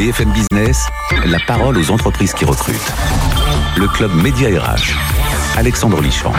BFM Business, la parole aux entreprises qui recrutent. Le club Média RH. Alexandre Lichamp.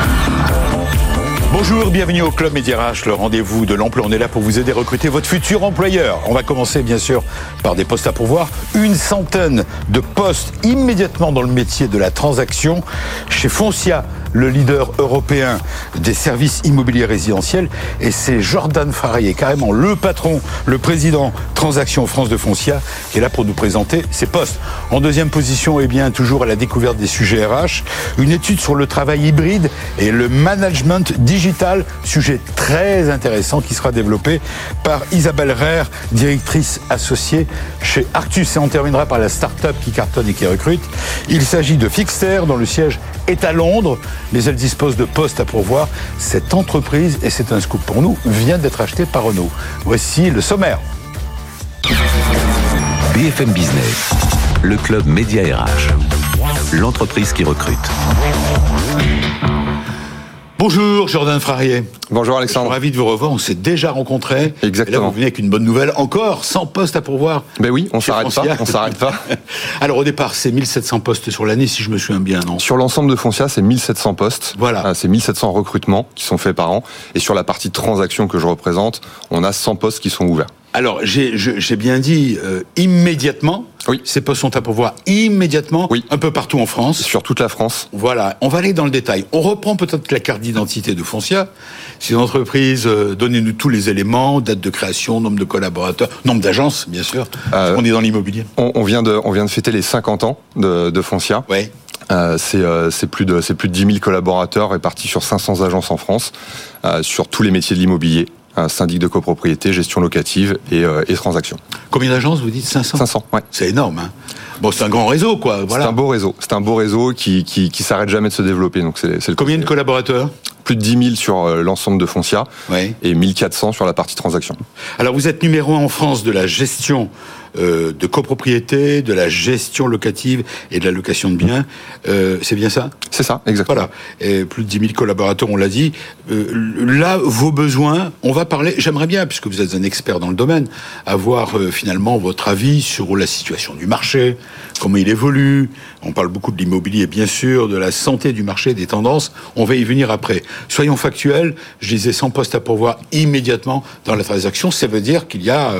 Bonjour, bienvenue au Club Média RH, le rendez-vous de l'emploi. On est là pour vous aider à recruter votre futur employeur. On va commencer bien sûr par des postes à pourvoir. Une centaine de postes immédiatement dans le métier de la transaction chez Foncia, le leader européen des services immobiliers résidentiels. Et c'est Jordan Farrier, carrément le patron, le président Transaction France de Foncia, qui est là pour nous présenter ces postes. En deuxième position, eh bien, toujours à la découverte des sujets RH, une étude sur le travail hybride et le management digital, sujet très intéressant qui sera développé par Isabelle Rère, directrice associée chez Arctus. Et on terminera par la start-up qui cartonne et qui recrute. Il s'agit de Fixter, dont le siège est à Londres, mais elle dispose de postes à pourvoir. Cette entreprise, et c'est un scoop pour nous, vient d'être achetée par Renault. Voici le sommaire. BFM Business, le club Média RH. L'entreprise qui recrute. Bonjour Jordan Frarier. Bonjour Je suis Alexandre. ravi de vous revoir. On s'est déjà rencontrés. Exactement. Et là, vous venez avec une bonne nouvelle. Encore 100 postes à pourvoir. Ben oui, on s'arrête pas, on s'arrête pas. Alors au départ, c'est 1700 postes sur l'année, si je me souviens bien, non? Sur l'ensemble de Foncia, c'est 1700 postes. Voilà. Euh, C'est 1700 recrutements qui sont faits par an. Et sur la partie transaction que je représente, on a 100 postes qui sont ouverts. Alors j'ai bien dit euh, immédiatement. Oui. Ces postes sont à pourvoir immédiatement, Oui. un peu partout en France. Sur toute la France. Voilà, on va aller dans le détail. On reprend peut-être la carte d'identité de Foncia. C'est une entreprise, euh, donnez-nous tous les éléments, date de création, nombre de collaborateurs, nombre d'agences, bien sûr. parce Euh, qu'on est dans l'immobilier. On, on vient de, on vient de fêter les 50 ans de, de Foncia. Ouais. Euh, c'est euh, plus de c'est plus de 10 000 collaborateurs répartis sur 500 agences en France, euh, sur tous les métiers de l'immobilier, syndic de copropriété, gestion locative et, euh, et transactions. Combien d'agences vous dites? 500 500, ouais. C'est énorme. Hein bon, c'est un grand réseau, quoi. Voilà. C'est un beau réseau. C'est un beau réseau qui qui, qui s'arrête jamais de se développer. Donc c'est c'est le Combien de collaborateurs? Plus de 10 000 sur euh, l'ensemble de Foncia Ouais. et 1400 sur la partie transaction. Alors vous êtes numéro un en France de la gestion euh, de copropriété, de la gestion locative et de la location de biens. Euh, c'est bien ça? C'est ça, exactement. Voilà. Et plus de 10 000 collaborateurs, on l'a dit. Euh, là, vos besoins, on va parler, j'aimerais bien, puisque vous êtes un expert dans le domaine, avoir euh, finalement votre avis sur la situation du marché, comment il évolue. On parle beaucoup de l'immobilier, bien sûr, de la santé du marché, des tendances. On va y venir après. Soyons factuels, je disais 100 postes à pourvoir immédiatement dans la transaction, ça veut dire qu'il y a...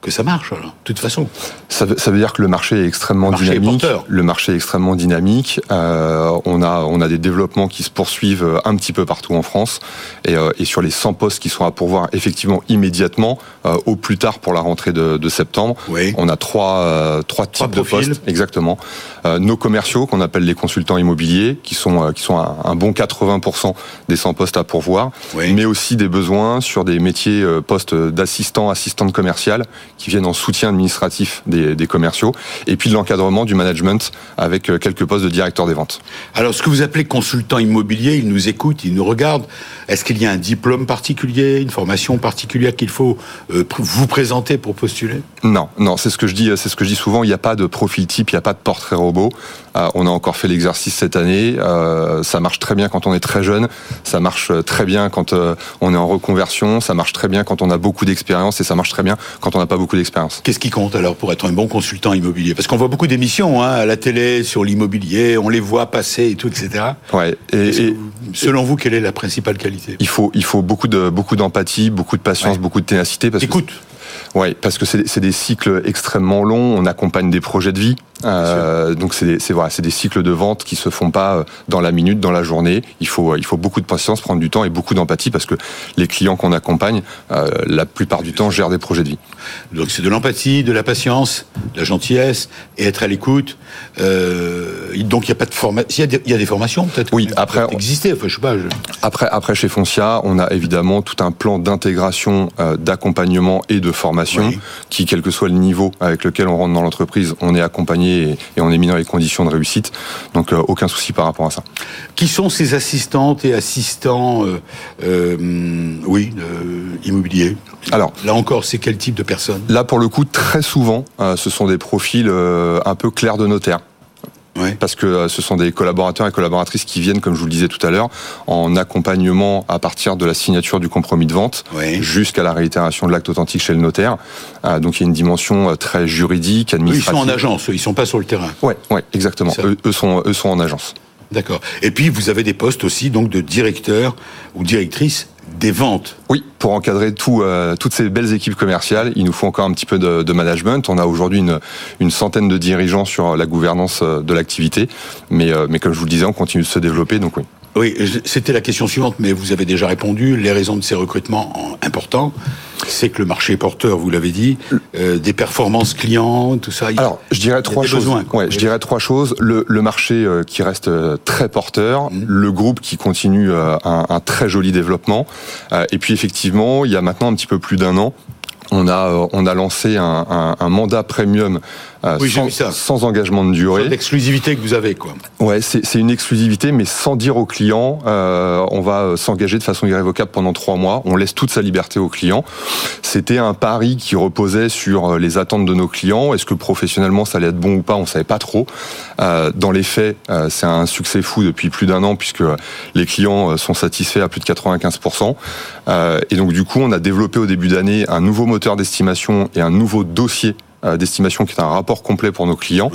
que ça marche, alors, de toute façon. Ça veut, ça veut dire que le marché est extrêmement Le marché est dynamique. le marché est extrêmement dynamique. Euh, on a on a des développements qui se poursuivent euh, un petit peu partout en France et, euh, et sur les 100 postes qui sont à pourvoir effectivement immédiatement euh, au plus tard pour la rentrée de, de septembre. Oui. On a trois trois types Trois de postes exactement. Nos commerciaux qu'on appelle les consultants immobiliers qui sont qui sont un, un bon 80% des 100 postes à pourvoir, Oui. mais aussi des besoins sur des métiers postes d'assistant assistante commerciale qui viennent en soutien administratif des, des commerciaux et puis de l'encadrement du management avec euh, quelques postes de directeur des ventes. Alors, ce que vous appelez consultant immobilier, il nous écoute, il nous regarde. Est-ce qu'il y a un diplôme particulier, une formation particulière qu'il faut euh, vous présenter pour postuler? Non, non, c'est ce que je dis, c'est ce que je dis souvent. Il n'y a pas de profil type, il n'y a pas de portrait robot. Euh, on a encore fait l'exercice cette année. Euh, ça marche très bien quand on est très jeune. Ça marche euh, très bien quand euh, on est en reconversion. Ça marche très bien quand on a beaucoup d'expérience et ça marche très bien quand on n'a pas beaucoup d'expérience. Qu'est-ce qui compte alors pour être un bon consultant immobilier? Parce qu'on voit beaucoup d'émissions hein, à la télé sur l'immobilier, on les voit passer et tout, etc. Ouais. Et, vous- selon vous, quelle est la principale qualité? Il faut, il faut beaucoup de, beaucoup d'empathie, beaucoup de patience, Ouais. beaucoup de ténacité. Parce que Ouais, parce que c'est des cycles extrêmement longs. On accompagne des projets de vie, Euh, donc c'est des- voilà, des cycles de vente qui se font pas euh, dans la minute, dans la journée. Il faut il faut beaucoup de patience, prendre du temps et beaucoup d'empathie parce que les clients qu'on accompagne, euh, la plupart du temps, gèrent des projets de vie. donc c'est de l'empathie, de la patience, de la gentillesse et être à l'écoute. Euh, donc il n'y a pas de formation. Il, y a des formations peut-être. Oui. Après, exister. Enfin, je sais pas. Après, après chez Foncia, on a évidemment tout un plan d'intégration, euh, d'accompagnement et de formation qui, quel que soit le niveau avec lequel on rentre dans l'entreprise, on est accompagné et, on est mis dans les conditions de réussite. Donc euh, aucun souci par rapport à ça. Qui sont ces assistantes et assistants, oui, immobiliers? Alors là encore, c'est quel type de personnes? Là, pour le coup, très souvent, ce sont des profils un peu clairs de notaire parce que euh, ce sont des collaborateurs et collaboratrices qui viennent, comme je vous le disais tout à l'heure, en accompagnement à partir de la signature du compromis de vente jusqu'à la réitération de l'acte authentique chez le notaire. Euh, donc il y a une dimension euh, très juridique, administrative. ils sont en agence, ils sont pas sur le terrain. Ouais, ouais, exactement. Eux, sont, eux sont en agence. D'accord. Et puis vous avez des postes aussi donc de directeur ou directrice des ventes. Oui, pour encadrer tout, euh, toutes ces belles équipes commerciales, il nous faut encore un petit peu de, de management. On a aujourd'hui une, une, centaine de dirigeants sur la gouvernance euh, de l'activité, mais, euh, mais comme je vous le disais, on continue de se développer, donc oui. Oui, c'était la question suivante, mais vous avez déjà répondu. Les raisons de ces recrutements importants, c'est que le marché est porteur, vous l'avez dit, euh, des performances clients, tout ça. Alors, je dirais trois choses. Besoins, ouais, je dirais trois choses. Le, le marché euh, qui reste euh, très porteur, mmh. le groupe qui continue un, un, très joli développement, et puis effectivement, il y a maintenant un petit peu plus d'un an, on a on a lancé un, un, un mandat premium euh, sans, engagement de durée. C'est l'exclusivité que vous avez, quoi. Ouais, c'est une exclusivité, mais sans dire au client, euh, on va euh, s'engager de façon irrévocable pendant trois mois. On laisse toute sa liberté au client. C'était un pari qui reposait sur les attentes de nos clients. Est-ce que professionnellement ça allait être bon ou pas? On savait pas trop. dans les faits, c'est un succès fou depuis plus d'un an puisque les clients sont satisfaits à plus de 95%. et donc du coup, on a développé au début d'année un nouveau moteur d'estimation et un nouveau dossier euh, d'estimation qui est un rapport complet pour nos clients,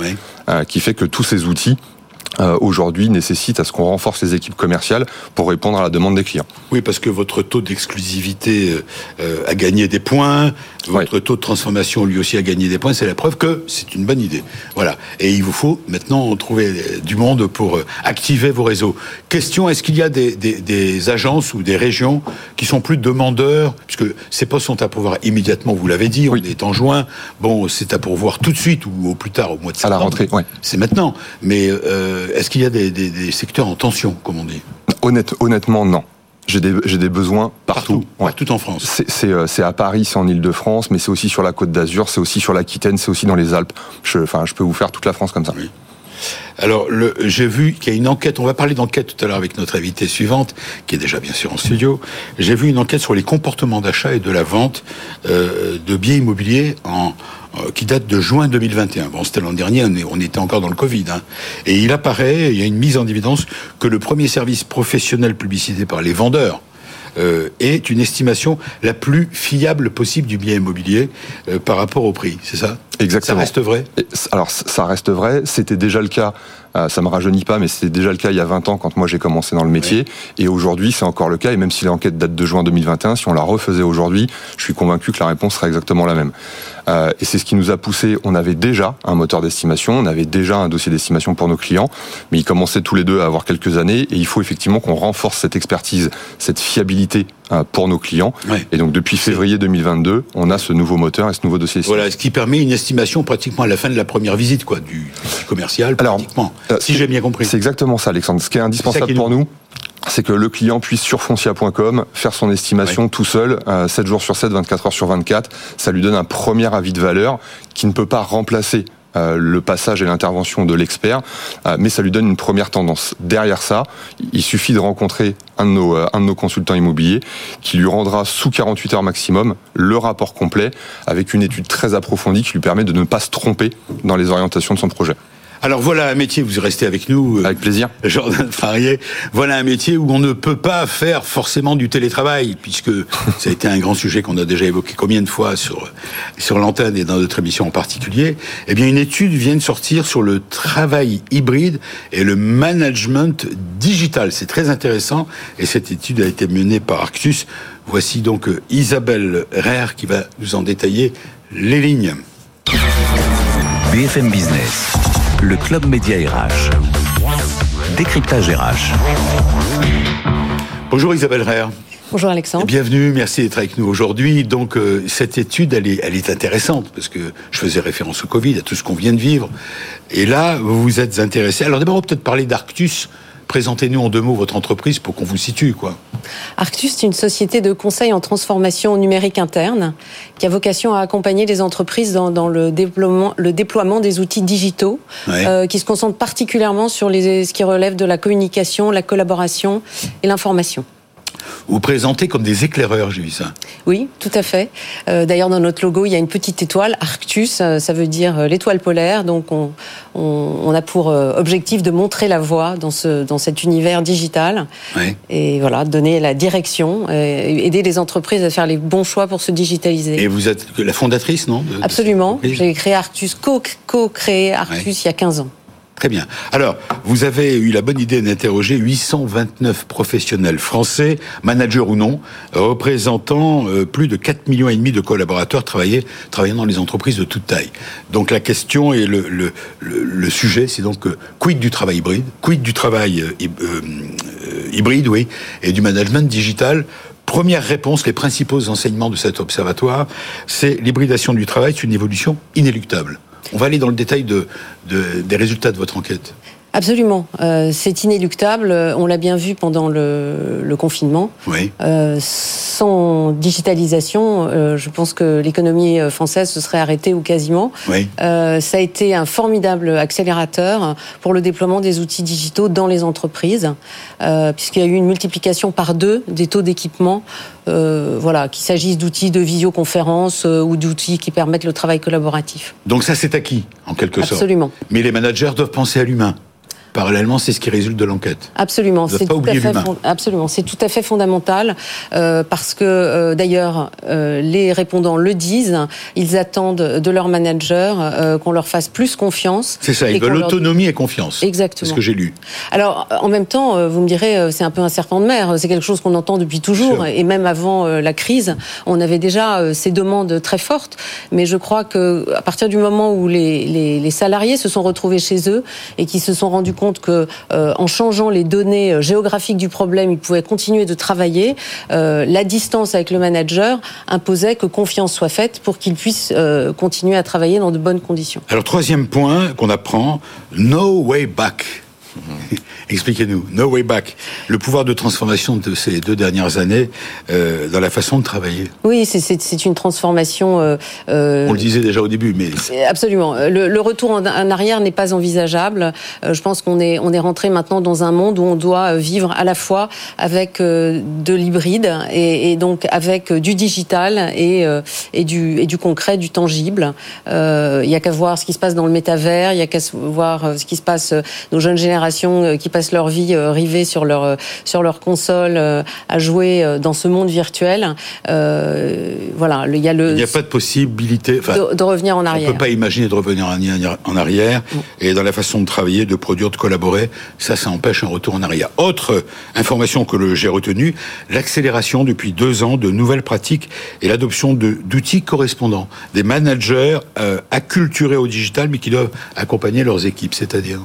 euh, qui fait que tous ces outils euh, aujourd'hui nécessite à ce qu'on renforce les équipes commerciales pour répondre à la demande des clients. Oui, parce que votre taux d'exclusivité euh, a gagné des points, votre taux de transformation lui aussi a gagné des points, c'est la preuve que c'est une bonne idée. Voilà. Et il vous faut maintenant trouver du monde pour euh, activer vos réseaux. Question, est-ce qu'il y a des, des, des, agences ou des régions qui sont plus demandeurs, puisque ces postes sont à pourvoir immédiatement, vous l'avez dit, on est en juin, bon, c'est à pourvoir tout de suite ou au plus tard au mois de septembre. À la rentrée, oui. C'est maintenant. Mais euh, est-ce qu'il y a des, secteurs en tension, comme on dit Honnêtement, non. J'ai des, besoins partout. Partout, en France. Euh, c'est à Paris, c'est en Ile-de-France, mais c'est aussi sur la Côte d'Azur, c'est aussi sur l'Aquitaine, c'est aussi dans les Alpes. Je, enfin, je peux vous faire toute la France comme ça. Alors, j'ai vu qu'il y a une enquête, on va parler d'enquête tout à l'heure avec notre invitée suivante, qui est déjà bien sûr en studio. J'ai vu une enquête sur les comportements d'achat et de la vente euh, de biens immobiliers euh, qui date de juin 2021. Bon, c'était l'an dernier, on, était encore dans le Covid. Hein. Et il apparaît, il y a une mise en évidence que le premier service professionnel publicité par les vendeurs euh, est une estimation la plus fiable possible du bien immobilier par rapport au prix, c'est ça? Exactement. Ça reste vrai Alors, ça reste vrai. C'était déjà le cas euh, ça me rajeunit pas, mais c'était déjà le cas il y a 20 ans quand moi j'ai commencé dans le métier. Et aujourd'hui, c'est encore le cas. Et même si l'enquête date de juin 2021, si on la refaisait aujourd'hui, je suis convaincu que la réponse serait exactement la même. Euh, et c'est ce qui nous a poussé. On avait déjà un moteur d'estimation, on avait déjà un dossier d'estimation pour nos clients, mais ils commençaient tous les deux à avoir quelques années. Et il faut effectivement qu'on renforce cette expertise, cette fiabilité pour nos clients. Et donc depuis février 2022, on a ce nouveau moteur et ce nouveau dossier. Voilà, ce qui permet une estimation pratiquement à la fin de la première visite, quoi, du, commercial, pratiquement. Euh, si j'ai bien compris. C'est exactement ça, Alexandre. Ce qui est indispensable pour nous, c'est que le client puisse sur foncia.com faire son estimation tout seul, 7 euh, jours sur 7, 24 heures sur 24. Ça lui donne un premier avis de valeur qui ne peut pas remplacer euh, le passage et l'intervention de l'expert, mais ça lui donne une première tendance. Derrière ça, il suffit de rencontrer un de, nos, de nos consultants immobiliers qui lui rendra sous 48 heures maximum le rapport complet avec une étude très approfondie qui lui permet de ne pas se tromper dans les orientations de son projet. Alors voilà un métier, vous restez avec nous. Euh, avec plaisir. Jordan Farier. Voilà un métier où on ne peut pas faire forcément du télétravail, puisque ça a été un grand sujet qu'on a déjà évoqué combien de fois sur, sur l'antenne et dans notre émission en particulier. Eh bien, une étude vient de sortir sur le travail hybride et le management digital. C'est très intéressant et cette étude a été menée par Arctus. Voici donc Isabelle Rère qui va nous en détailler les lignes. BFM Business le Club Média RH. Décryptage RH. Bonjour Isabelle Rère. Bonjour Alexandre. Bienvenue, merci d'être avec nous aujourd'hui. Donc euh, cette étude, elle est, elle est intéressante parce que je faisais référence au Covid, à tout ce qu'on vient de vivre. Et là, vous vous êtes intéressé. Alors d'abord, peut-être parler d'Arctus. Présentez-nous en deux mots votre entreprise pour qu'on vous situe, quoi. Arctus, c'est une société de conseil en transformation numérique interne qui a vocation à accompagner les entreprises dans, le, déploiement, le déploiement des outils digitaux, euh, qui se concentrent particulièrement sur les, ce qui relève de la communication, la collaboration et l'information vous présentez comme des éclaireurs, j'ai vu ça. Oui, tout à fait. Euh, d'ailleurs, dans notre logo, il y a une petite étoile, Arctus, euh, ça veut dire euh, l'étoile polaire. Donc, on, a pour objectif de montrer la voie dans, ce, dans cet univers digital. Et voilà, donner la direction, aider les entreprises à faire les bons choix pour se digitaliser. Et vous êtes la fondatrice, non Absolument. J'ai créé Arctus, co-créé Arctus il y a 15 ans. Très bien. Alors, vous avez eu la bonne idée d'interroger 829 professionnels français, managers ou non, représentant euh, plus de 4 millions et demi de collaborateurs travaillant, dans les entreprises de toute taille. Donc la question et le, le, le, sujet, c'est donc euh, quid du travail hybride, quid du travail euh, hybride, oui, et du management digital? Première réponse, les principaux enseignements de cet observatoire, c'est l'hybridation du travail, c'est une évolution inéluctable. On va aller dans le détail de, des résultats de votre enquête. Absolument, euh, c'est inéluctable. On l'a bien vu pendant le, confinement. Oui. Euh, sans digitalisation, euh, je pense que l'économie française se serait arrêtée ou quasiment. Oui. ça a été un formidable accélérateur pour le déploiement des outils digitaux dans les entreprises, puisqu'il y a eu une multiplication par deux des taux d'équipement. Voilà, qu'il s'agisse d'outils de visioconférence ou d'outils qui permettent le travail collaboratif. Donc ça, c'est acquis en quelque sorte. Absolument. Mais les managers doivent penser à l'humain. Parallèlement, c'est ce qui résulte de l'enquête. Absolument, c'est tout, à fait absolument, c'est tout à fait fondamental euh, parce que euh, d'ailleurs euh, les répondants le disent, ils attendent de leur manager qu'on leur fasse plus confiance. C'est ça, ils veulent l'autonomie et confiance. Exactement. C'est ce que j'ai lu. Alors en même temps, vous me direz, c'est un peu un serpent de mer. C'est quelque chose qu'on entend depuis toujours et même avant la crise, on avait déjà ces demandes très fortes. Mais je crois que à partir du moment où les, les, les salariés se sont retrouvés chez eux et qui se sont rendus compte compte que euh, en changeant les données euh, géographiques du problème, ils pouvaient continuer de travailler. Euh, la distance avec le manager imposait que confiance soit faite pour qu'il puisse continuer à travailler dans de bonnes conditions. Alors troisième point qu'on apprend, no way back. Expliquez-nous, No Way Back, le pouvoir de transformation de ces deux dernières années euh, dans la façon de travailler. Oui, c'est une transformation. Euh, euh, On le disait déjà au début, mais absolument. Le, retour en, arrière n'est pas envisageable. je pense qu'on est on est rentré maintenant dans un monde où on doit vivre à la fois avec de l'hybride et, donc avec du digital et et du et du concret, du tangible. Il y a qu'à voir ce qui se passe dans le métavers, il y a qu'à voir ce qui se passe nos jeunes générations qui passent leur vie euh, rivée sur leur euh, sur leur console euh, à jouer dans ce monde virtuel. voilà, il y a le. Il n'y a pas de possibilité de, revenir en arrière. On peut pas imaginer de revenir en arrière. Mm. Et dans la façon de travailler, de produire, de collaborer, ça, ça empêche un retour en arrière. Autre information que j'ai retenue, l'accélération depuis deux ans de nouvelles pratiques et l'adoption d'outils correspondants. Des managers acculturés au digital, mais qui doivent accompagner leurs équipes, c'est-à-dire?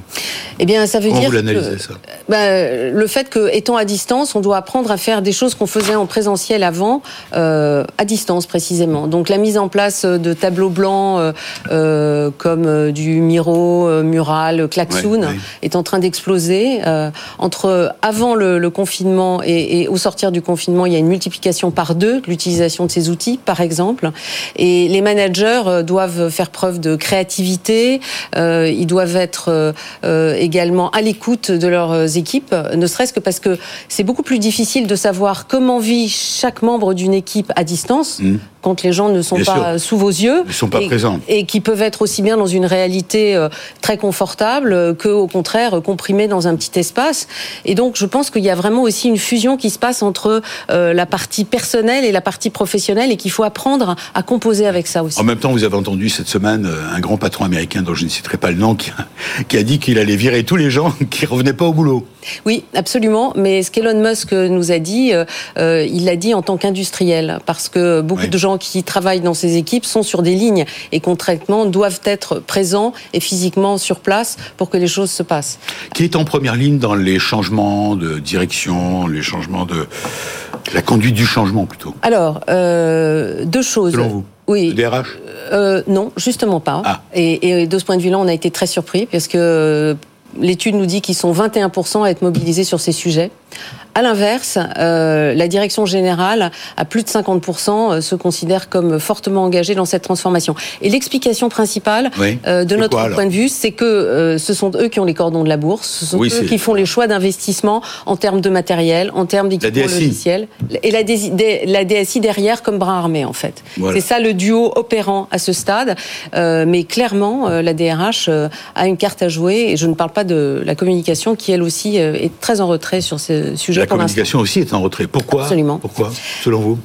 Eh bien, ça veut dire que bah, le fait que, étant à distance, on doit apprendre à faire des choses qu'on faisait en présentiel avant, euh, à distance précisément. Donc la mise en place de tableaux blancs euh, euh comme euh, du Miro, euh, Mural, Klaxoon est en train d'exploser. entre avant le, le confinement et, et, au sortir du confinement, il y a une multiplication par deux de l'utilisation de ces outils, par exemple. Et les managers doivent faire preuve de créativité. ils doivent être également à l'écoute de leurs équipes, ne serait-ce que parce que c'est beaucoup plus difficile de savoir comment vit chaque membre d'une équipe à distance. Mmh quand les gens ne sont pas sous vos yeux. Ils sont pas et, présents. Et qui peuvent être aussi bien dans une réalité euh, très confortable euh, que, au contraire, comprimés dans un petit espace. Et donc, je pense qu'il y a vraiment aussi une fusion qui se passe entre euh, la partie personnelle et la partie professionnelle et qu'il faut apprendre à composer avec ça aussi. En même temps, vous avez entendu cette semaine un grand patron américain dont je ne citerai pas le nom qui a, qui a dit qu'il allait virer tous les gens qui revenaient pas au boulot. Oui, absolument. Mais ce qu'Elon Musk nous a dit, il l'a dit en tant qu'industriel, parce que beaucoup de gens qui travaillent dans ces équipes sont sur des lignes et concrètement doivent être présents et physiquement sur place pour que les choses se passent. Qui est en première ligne dans les changements de direction, les changements de La conduite du changement plutôt? Alors, euh, deux choses. Selon vous? Oui. Le DRH Euh, non, justement pas. Ah. Et, et de ce point de vue-là, on a été très surpris parce que euh, l'étude nous dit qu'ils sont 21% à être mobilisés sur ces sujets. À l'inverse, euh, la direction générale, à plus de 50%, euh, se considère comme fortement engagée dans cette transformation. Et l'explication principale, Oui. euh, de notre quoi, point de vue, c'est que euh, ce sont eux qui ont les cordons de la bourse, ce sont Oui, eux qui font les choix d'investissement en termes de matériel, en termes d'équipement logiciel, et la, DSI des- la DSI derrière comme bras armé en fait. Voilà. C'est ça le duo opérant à ce stade. Mais clairement, la DRH a une carte à jouer. Et je ne parle pas de la communication qui, elle aussi, euh, est très en retrait sur ce sujet La pour communication aussi est en retrait. Pourquoi? Absolument. Pourquoi, selon vous?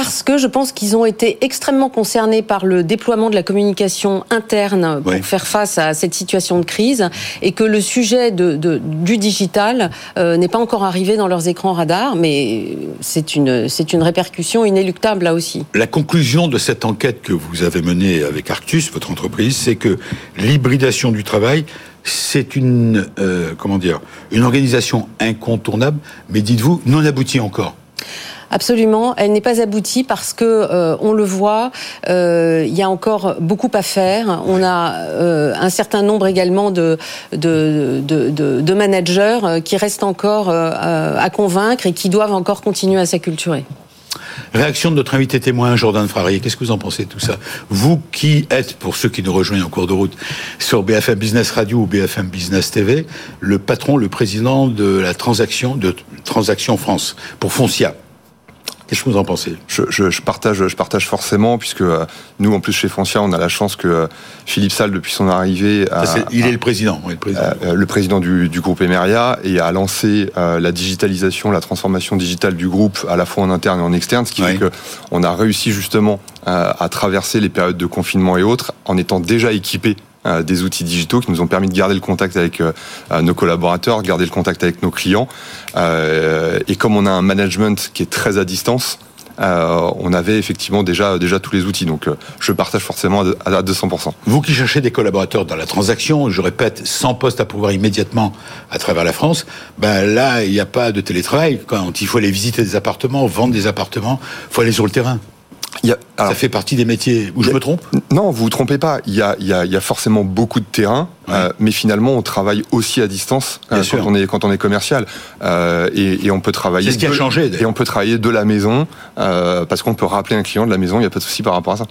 Parce que je pense qu'ils ont été extrêmement concernés par le déploiement de la communication interne pour Oui. faire face à cette situation de crise et que le sujet de, de- du digital euh, n'est pas encore arrivé dans leurs écrans radars, mais c'est une, c'est une répercussion inéluctable là aussi. La conclusion de cette enquête que vous avez menée avec Arctus, votre entreprise, c'est que l'hybridation du travail, c'est une euh, comment dire, une organisation incontournable, mais dites-vous non aboutie encore. Absolument, elle n'est pas aboutie parce que euh, on le voit, euh, il y a encore beaucoup à faire. On a euh, un certain nombre également de managers qui restent encore à convaincre et qui doivent encore continuer à s'acculturer. Réaction de notre invité témoin, Jordan Frarier. Qu'est-ce que vous en pensez de tout ça? Vous qui êtes, pour ceux qui nous rejoignent en cours de route, sur BFM Business Radio ou BFM Business TV, le patron, le président de la transaction de Transaction France pour Foncia. Qu'est-ce que vous en pensez? Je, je- je partage, je partage forcément, puisque euh, nous, en plus, chez Foncia, on a la chance que euh, Philippe Salle, depuis son arrivée, Ça, Il est le président. oui, le président. euh, le président du, du groupe Emeria et a lancé la digitalisation, la transformation digitale du groupe à la fois en interne et en externe, ce qui Oui. fait que on a réussi justement à traverser les périodes de confinement et autres en étant déjà équipés euh, des outils digitaux qui nous ont permis de garder le contact avec euh, euh, nos collaborateurs, garder le contact avec nos clients. Euh, et comme on a un management qui est très à distance, euh, on avait effectivement déjà tous les outils. Donc euh, je partage forcément à, à 200%. Vous qui cherchez des collaborateurs dans la transaction, je répète, 100 postes à pouvoir immédiatement à travers la France, ben là, il n'y a pas de télétravail. Quand il faut aller visiter des appartements, vendre des appartements, il faut aller sur le terrain. Il y a- alors, Ça fait partie des métiers. Où je me trompe Non, vous vous trompez pas. Il y a, il y a, il y a forcément beaucoup de terrain, euh, mais finalement, on travaille aussi à distance euh, sûr. quand on est quand on est commercial, Euh, et, et on peut travailler. C'est ce qui a de- changé. Et on peut travailler de la maison parce qu'on peut rappeler un client de la maison. Il n'y a pas de souci par rapport à ça.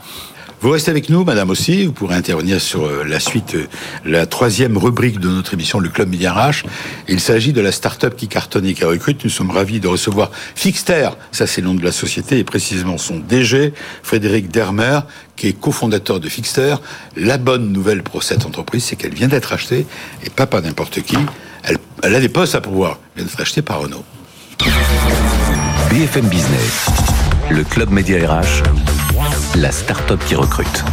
Vous restez avec nous, madame aussi. Vous pourrez intervenir sur euh, la suite, euh, la troisième rubrique de notre émission, le Club Média RH. Il s'agit de la start-up qui cartonne et qui recrute. Nous sommes ravis de recevoir Fixter, ça c'est le nom de la société, et précisément son DG, Frédéric Dermer, qui est cofondateur de Fixter. La bonne nouvelle pour cette entreprise, c'est qu'elle vient d'être achetée, et pas par n'importe qui. Elle, a des postes à pouvoir. Elle vient d'être achetée par Renault. BFM Business, le club média RH, la start-up qui recrute.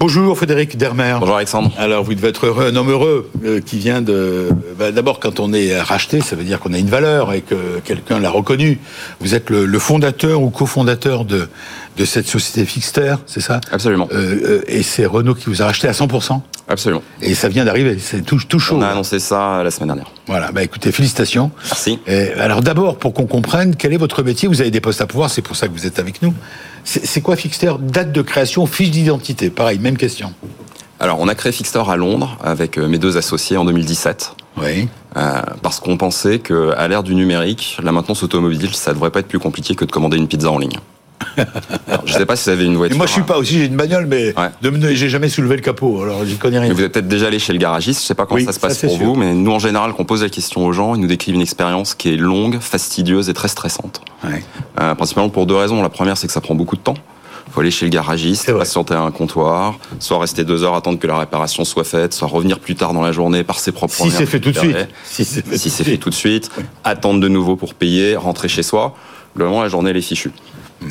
Bonjour Frédéric Dermer. Bonjour Alexandre. Alors vous devez être heureux, un homme heureux euh, qui vient de... bah, D'abord quand on est racheté, ça veut dire qu'on a une valeur et que quelqu'un l'a reconnu. Vous êtes le, le fondateur ou cofondateur de, de cette société Fixter, c'est ça Absolument. Euh, euh, Et c'est Renault qui vous a racheté à 100%. Absolument. Et ça vient d'arriver, c'est tout, tout chaud. On a annoncé ça la semaine dernière. Voilà, bah écoutez, félicitations. Merci. Et alors d'abord, pour qu'on comprenne, quel est votre métier? Vous avez des postes à pouvoir, c'est pour ça que vous êtes avec nous. C'est quoi Fixter? Date de création, fiche d'identité. Pareil, même question. Alors, on a créé Fixter à Londres avec euh, mes deux associés en 2017. Oui. euh, parce qu'on pensait que à l'ère du numérique, la maintenance automobile, ça devrait pas être plus compliqué que de commander une pizza en ligne. Alors, je sais pas si vous avez une Et voiture. moi, je suis pas aussi, j'ai une bagnole, mais Ouais. de me- j'ai jamais soulevé le capot, alors j'y connais rien. Mais vous êtes peut-être déjà allé chez le garagiste, je sais pas comment Oui, ça se passe pour sûr. vous, mais nous en général, quand on pose la question aux gens, ils nous décrivent une expérience qui est longue, fastidieuse et très stressante. Ouais. Euh, principalement pour deux raisons. La première, c'est que ça prend beaucoup de temps. faut aller chez le garagiste, patienter à un comptoir, soit rester deux heures, attendre que la réparation soit faite, soit revenir plus tard dans la journée par ses propres Si moyens. c'est fait tout de suite. Si c'est fait Si tout de fait suite. tout de suite, attendre de nouveau pour payer, rentrer chez soi. Le moment, la journée, elle est fichue.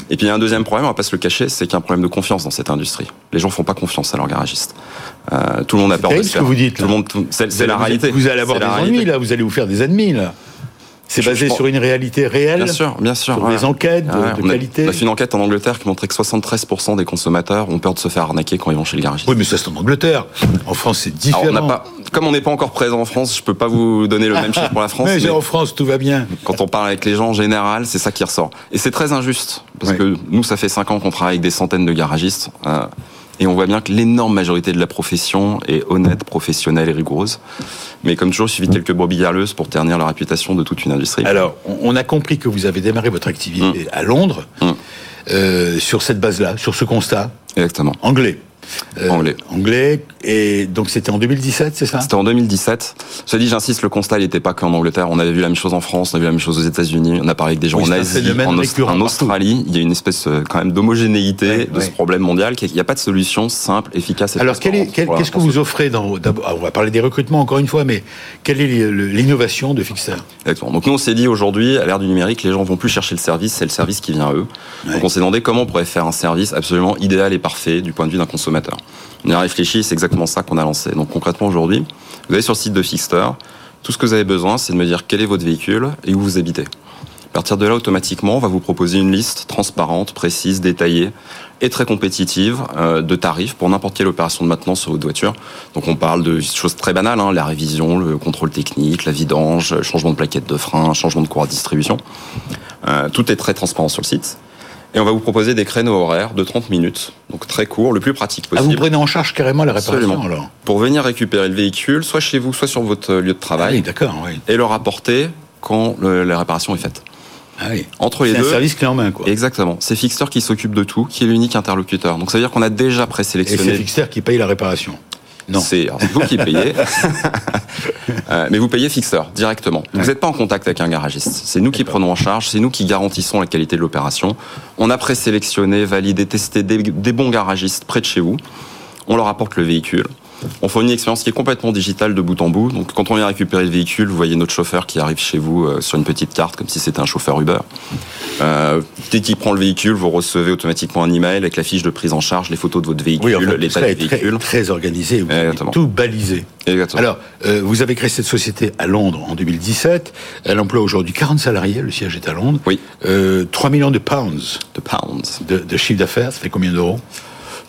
Et puis il y a un deuxième problème, on va pas se le cacher, c'est qu'il y a un problème de confiance dans cette industrie. Les gens font pas confiance à leur garagiste. Euh, tout le monde a peur de ce que vous dites, Tout le monde, c'est la réalité. Vous allez avoir des ennuis, là. Vous allez vous faire des ennemis, là. C'est Je- basé sur une réalité réelle. Bien sûr, bien sûr. Sur ouais. des enquêtes de, Ouais, de on, a, qualité. on a fait une enquête en Angleterre qui montrait que 73% des consommateurs ont peur de se faire arnaquer quand ils vont chez le garagiste. Oui, mais ça, c'est en Angleterre. En France, c'est Alors, différent. on n'a pas, comme on n'est pas encore présent en France, je peux pas vous donner le même chiffre pour la France. Mais mais en France, tout va bien. quand on parle avec les gens en général, c'est ça qui ressort. Et c'est très injuste parce Oui. que nous, ça fait cinq ans qu'on travaille avec des centaines de garagistes. euh, et on voit bien que l'énorme majorité de la profession est honnête, professionnelle et rigoureuse. Mais comme toujours, il suffit de quelques brebis galeuses pour ternir la réputation de toute une industrie. Alors, on a compris que vous avez démarré votre activité à Londres Mm. euh, sur cette base-là, sur ce constat Exactement. anglais. Euh, Anglais. Anglais. Et donc c'était en 2017, c'est ça? C'était en 2017. Je dis, j'insiste, le constat, n'était pas qu'en Angleterre. On avait vu la même chose en France, on a vu la même chose aux États-Unis. On a parlé avec des gens Oui, en Asie, en, en partout. Australie. Il y a une espèce euh, quand même d'homogénéité Ouais, de ouais. ce problème mondial. qu'il- Il n'y a pas de solution simple, efficace. Et Alors, qu'est-ce que vous offrez dans, ah, On va parler des recrutements encore une fois, mais quelle est l'innovation de Fixer? Exactement. Donc nous, on s'est dit aujourd'hui, à l'ère du numérique, les gens vont plus chercher le service, c'est le service qui vient à eux. Ouais. Donc on s'est demandé comment on pourrait faire un service absolument idéal et parfait du point de vue d'un consommateur. On y a réfléchi, c'est exactement ça qu'on a lancé. Donc concrètement aujourd'hui, vous allez sur le site de Fixter, tout ce que vous avez besoin, c'est de me dire quel est votre véhicule et où vous habitez. À partir de là, automatiquement, on va vous proposer une liste transparente, précise, détaillée et très compétitive euh, de tarifs pour n'importe quelle opération de maintenance sur votre voiture. Donc on parle de choses très banales, hein, la révision, le contrôle technique, la vidange, changement de plaquette de frein, changement de courroie de distribution. Euh, tout est très transparent sur le site. Et on va vous proposer des créneaux horaires de 30 minutes, donc très courts, le plus pratique Ah, possible, vous prenez en charge carrément la réparation Absolument. alors pour venir récupérer le véhicule, soit chez vous, soit sur votre lieu de Ah travail, oui, d'accord, oui. et le rapporter quand le- la réparation est faite. Ah oui. Entre les C'est un deux, service clé en main, quoi. Exactement. C'est Fixter qui s'occupe de tout, qui est l'unique interlocuteur. Donc ça veut dire qu'on a déjà Et c'est présélectionné. Fixer qui paye la réparation. Non. C'est vous qui payez, Euh, mais vous payez Fixter directement. Vous n'êtes pas en contact avec un garagiste. C'est nous qui prenons en charge, c'est nous qui garantissons la qualité de l'opération. On a présélectionné, validé, testé des, des bons garagistes près de chez vous. On leur apporte le véhicule. On fait une expérience qui est complètement digitale de bout en bout. Donc, quand on vient récupérer le véhicule, vous voyez notre chauffeur qui arrive chez vous euh, sur une petite carte, comme si c'était un chauffeur Uber. Euh, dès qu'il prend le véhicule, vous recevez automatiquement un email avec la fiche de prise en charge, les photos de votre véhicule, Oui, en fait, l'état du est très, véhicule. très organisé, vous avez Exactement. tout balisé. Exactement. Alors, euh, vous avez créé cette société à Londres en 2017. Elle emploie aujourd'hui 40 salariés, le siège est à Londres. Oui. Euh, 3 millions de pounds de pounds. de, de chiffre d'affaires, ça fait combien d'euros?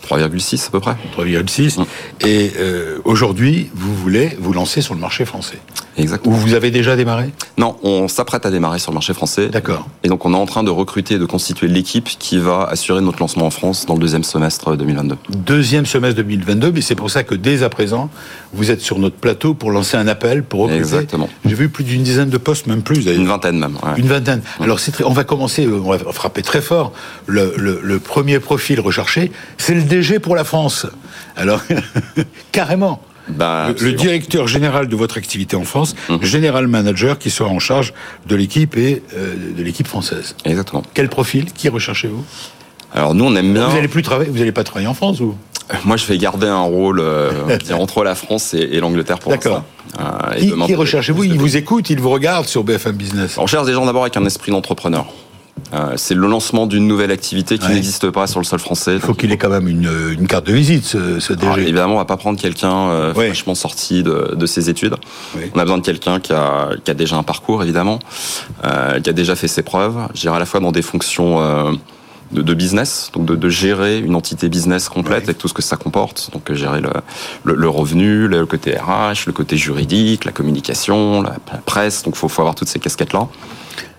3,6 à peu près. 3,6. Mm. Et euh, aujourd'hui, vous voulez vous lancer sur le marché français. Où Exactement. vous avez déjà démarré? Non, on s'apprête à démarrer sur le marché français. D'accord. Et donc on est en train de recruter et de constituer l'équipe qui va assurer notre lancement en France dans le deuxième semestre 2022. Deuxième semestre 2022, mais c'est pour ça que dès à présent, vous êtes sur notre plateau pour lancer un appel, pour recruter. Exactement. J'ai vu plus d'une dizaine de postes, même plus d'ailleurs. Une vingtaine même. ouais. Une vingtaine. Alors c'est très- on va commencer, euh, on va frapper très fort. Le, le- le premier profil recherché, c'est le Pour la France. Alors carrément. Bah, Le- directeur général de votre activité en France, Mhm. général manager qui sera en charge de l'équipe et euh, de l'équipe française. Exactement. Quel profil? Qui recherchez-vous? Alors nous on aime bien. Vous n'allez plus travailler, vous n'allez pas travailler en France ou Moi je vais garder un rôle euh, entre la France et, et l'Angleterre pour D'accord. l'instant. Euh, Qui, qui recherchez-vous? plus de- Il vous écoute, il vous regarde sur BFM Business. On cherche des gens d'abord avec un esprit d'entrepreneur. Euh, c'est le lancement d'une nouvelle activité qui Ouais. n'existe pas sur le sol français. Il faut qu'il ait quand même une, une carte de visite, ce, ce DG. Alors, évidemment, on va pas prendre quelqu'un euh, Ouais. fraîchement sorti de, de ses études. On a besoin de quelqu'un qui a, qui a déjà un parcours, évidemment, euh, qui a déjà fait ses preuves. Je dirais à la fois dans des fonctions euh, de, de business, donc de, de gérer une entité business complète avec tout ce que ça comporte. Donc euh, gérer le, le, le revenu, le côté RH, le côté juridique, la communication, la, la presse. Donc faut, faut avoir toutes ces casquettes-là.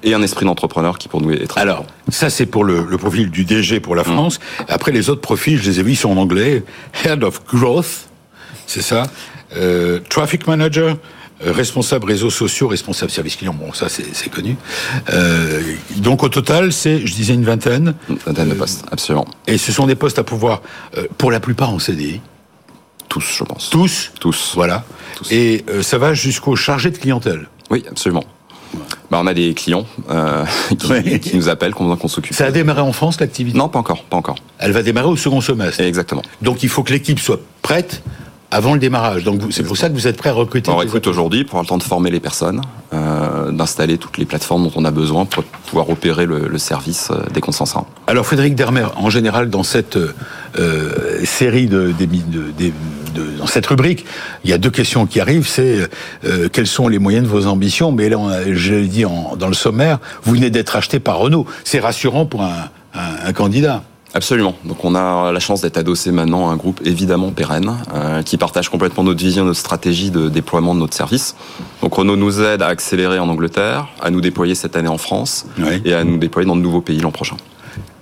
Et un esprit d'entrepreneur qui pour nous est très Alors, ça c'est pour le, le profil du DG pour la France. Après, les autres profils, je les ai vus, ils sont en anglais. Head of Growth, c'est ça. Euh, traffic Manager, euh, responsable réseaux sociaux, responsable service client. Bon, ça c'est c'est connu. Euh, donc au total, c'est, je disais, une vingtaine. Une vingtaine de postes, absolument. Et ce sont des postes à pouvoir, euh, pour la plupart en CDI. Tous, je pense. Tous. Tous. Voilà. Tous. Et euh, ça va jusqu'au chargé de clientèle. Oui, absolument. Bah, on a des clients euh, qui, Ouais. qui nous appellent, qu'on s'occupe. Ça a démarré en France l'activité? Non, pas encore, pas encore. Elle va démarrer au second semestre. Exactement. Donc il faut que l'équipe soit prête avant le démarrage. Donc c'est pour ça que vous êtes prêt à recruter. On recrute aujourd'hui pour avoir le temps de former les personnes, euh, d'installer toutes les plateformes dont on a besoin pour pouvoir opérer le, le service euh, dès qu'on s'en sort. Alors Frédéric Dermer, en général dans cette euh, série de, des- de- de- dans cette rubrique, il y a deux questions qui arrivent. C'est euh, quels sont les moyens de vos ambitions? Mais là, on a- je l'ai dit en- dans le sommaire, vous venez d'être acheté par Renault. C'est rassurant pour un, un- un candidat. Absolument. Donc on a la chance d'être adossé maintenant à un groupe évidemment pérenne euh, qui partage complètement notre vision, notre stratégie de déploiement de notre service. Donc Renault nous aide à accélérer en Angleterre, à nous déployer cette année en France Oui. et à nous déployer dans de nouveaux pays l'an prochain.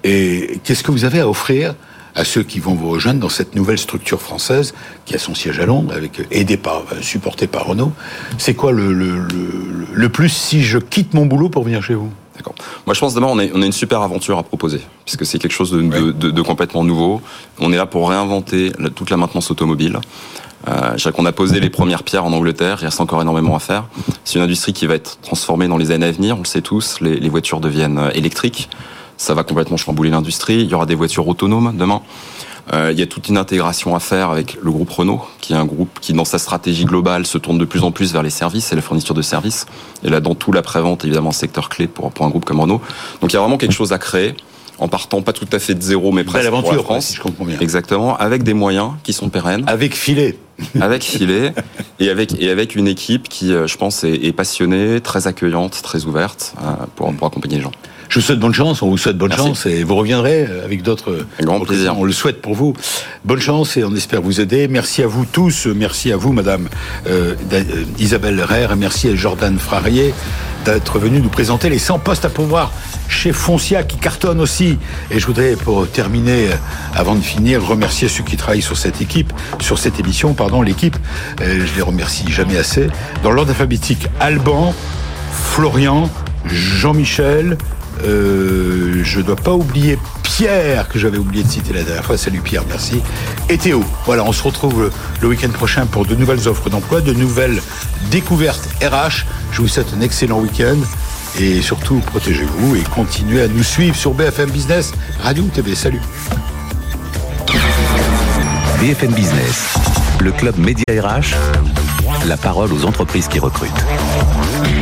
Et qu'est-ce que vous avez à offrir à ceux qui vont vous rejoindre dans cette nouvelle structure française qui a son siège à Londres, avec aidé par, euh, supporté par Renault C'est quoi le, le, le, le plus si je quitte mon boulot pour venir chez vous? D'accord. Moi, je pense d'abord, on, on a une super aventure à proposer, puisque c'est quelque chose de, de- de- de complètement nouveau. On est là pour réinventer toute la maintenance automobile. Euh, qu'on a posé les premières pierres en Angleterre, il reste encore énormément à faire. C'est une industrie qui va être transformée dans les années à venir, on le sait tous, les, les voitures deviennent euh, électriques, ça va complètement chambouler l'industrie, il y aura des voitures autonomes demain. Euh, il y a toute une intégration à faire avec le groupe Renault, qui est un groupe qui, dans sa stratégie globale, se tourne de plus en plus vers les services et la fourniture de services. Et là, dans tout l'après-vente, évidemment, secteur clé pour, pour un groupe comme Renault. Donc, il y a vraiment quelque chose à créer, en partant pas tout à fait de zéro, mais presque Belle pour la aventure, France. si je comprends bien. Exactement, avec des moyens qui sont pérennes, Avec filet. avec filet et avec et avec une équipe qui, euh, je pense, est, est passionnée, très accueillante, très ouverte euh, pour, pour accompagner les gens. Je vous souhaite bonne chance, on vous souhaite bonne Merci. chance et vous reviendrez avec d'autres. Grand plaisir. On le souhaite pour vous. Bonne chance et on espère vous aider. Merci à vous tous, merci à vous, Madame euh, euh, Isabelle Rère, et merci à Jordan Frarier d'être venu nous présenter les 100 postes à pouvoir chez Foncia qui cartonne aussi. Et je voudrais, pour terminer, euh, avant de finir, remercier ceux qui travaillent sur cette équipe, sur cette émission, pardon, l'équipe. Euh, je les remercie jamais assez. Dans l'ordre alphabétique, Alban, Florian, Jean-Michel, euh, je dois pas oublier Pierre, que j'avais oublié de citer la dernière fois. Salut Pierre, merci. Et Théo. Voilà, on se retrouve le, week-end prochain pour de nouvelles offres d'emploi, de nouvelles découvertes RH. Je vous souhaite un excellent week-end. Et surtout, protégez-vous et continuez à nous suivre sur BFM Business, Radio TV. Salut. BFM Business, le club Média RH, la parole aux entreprises qui recrutent.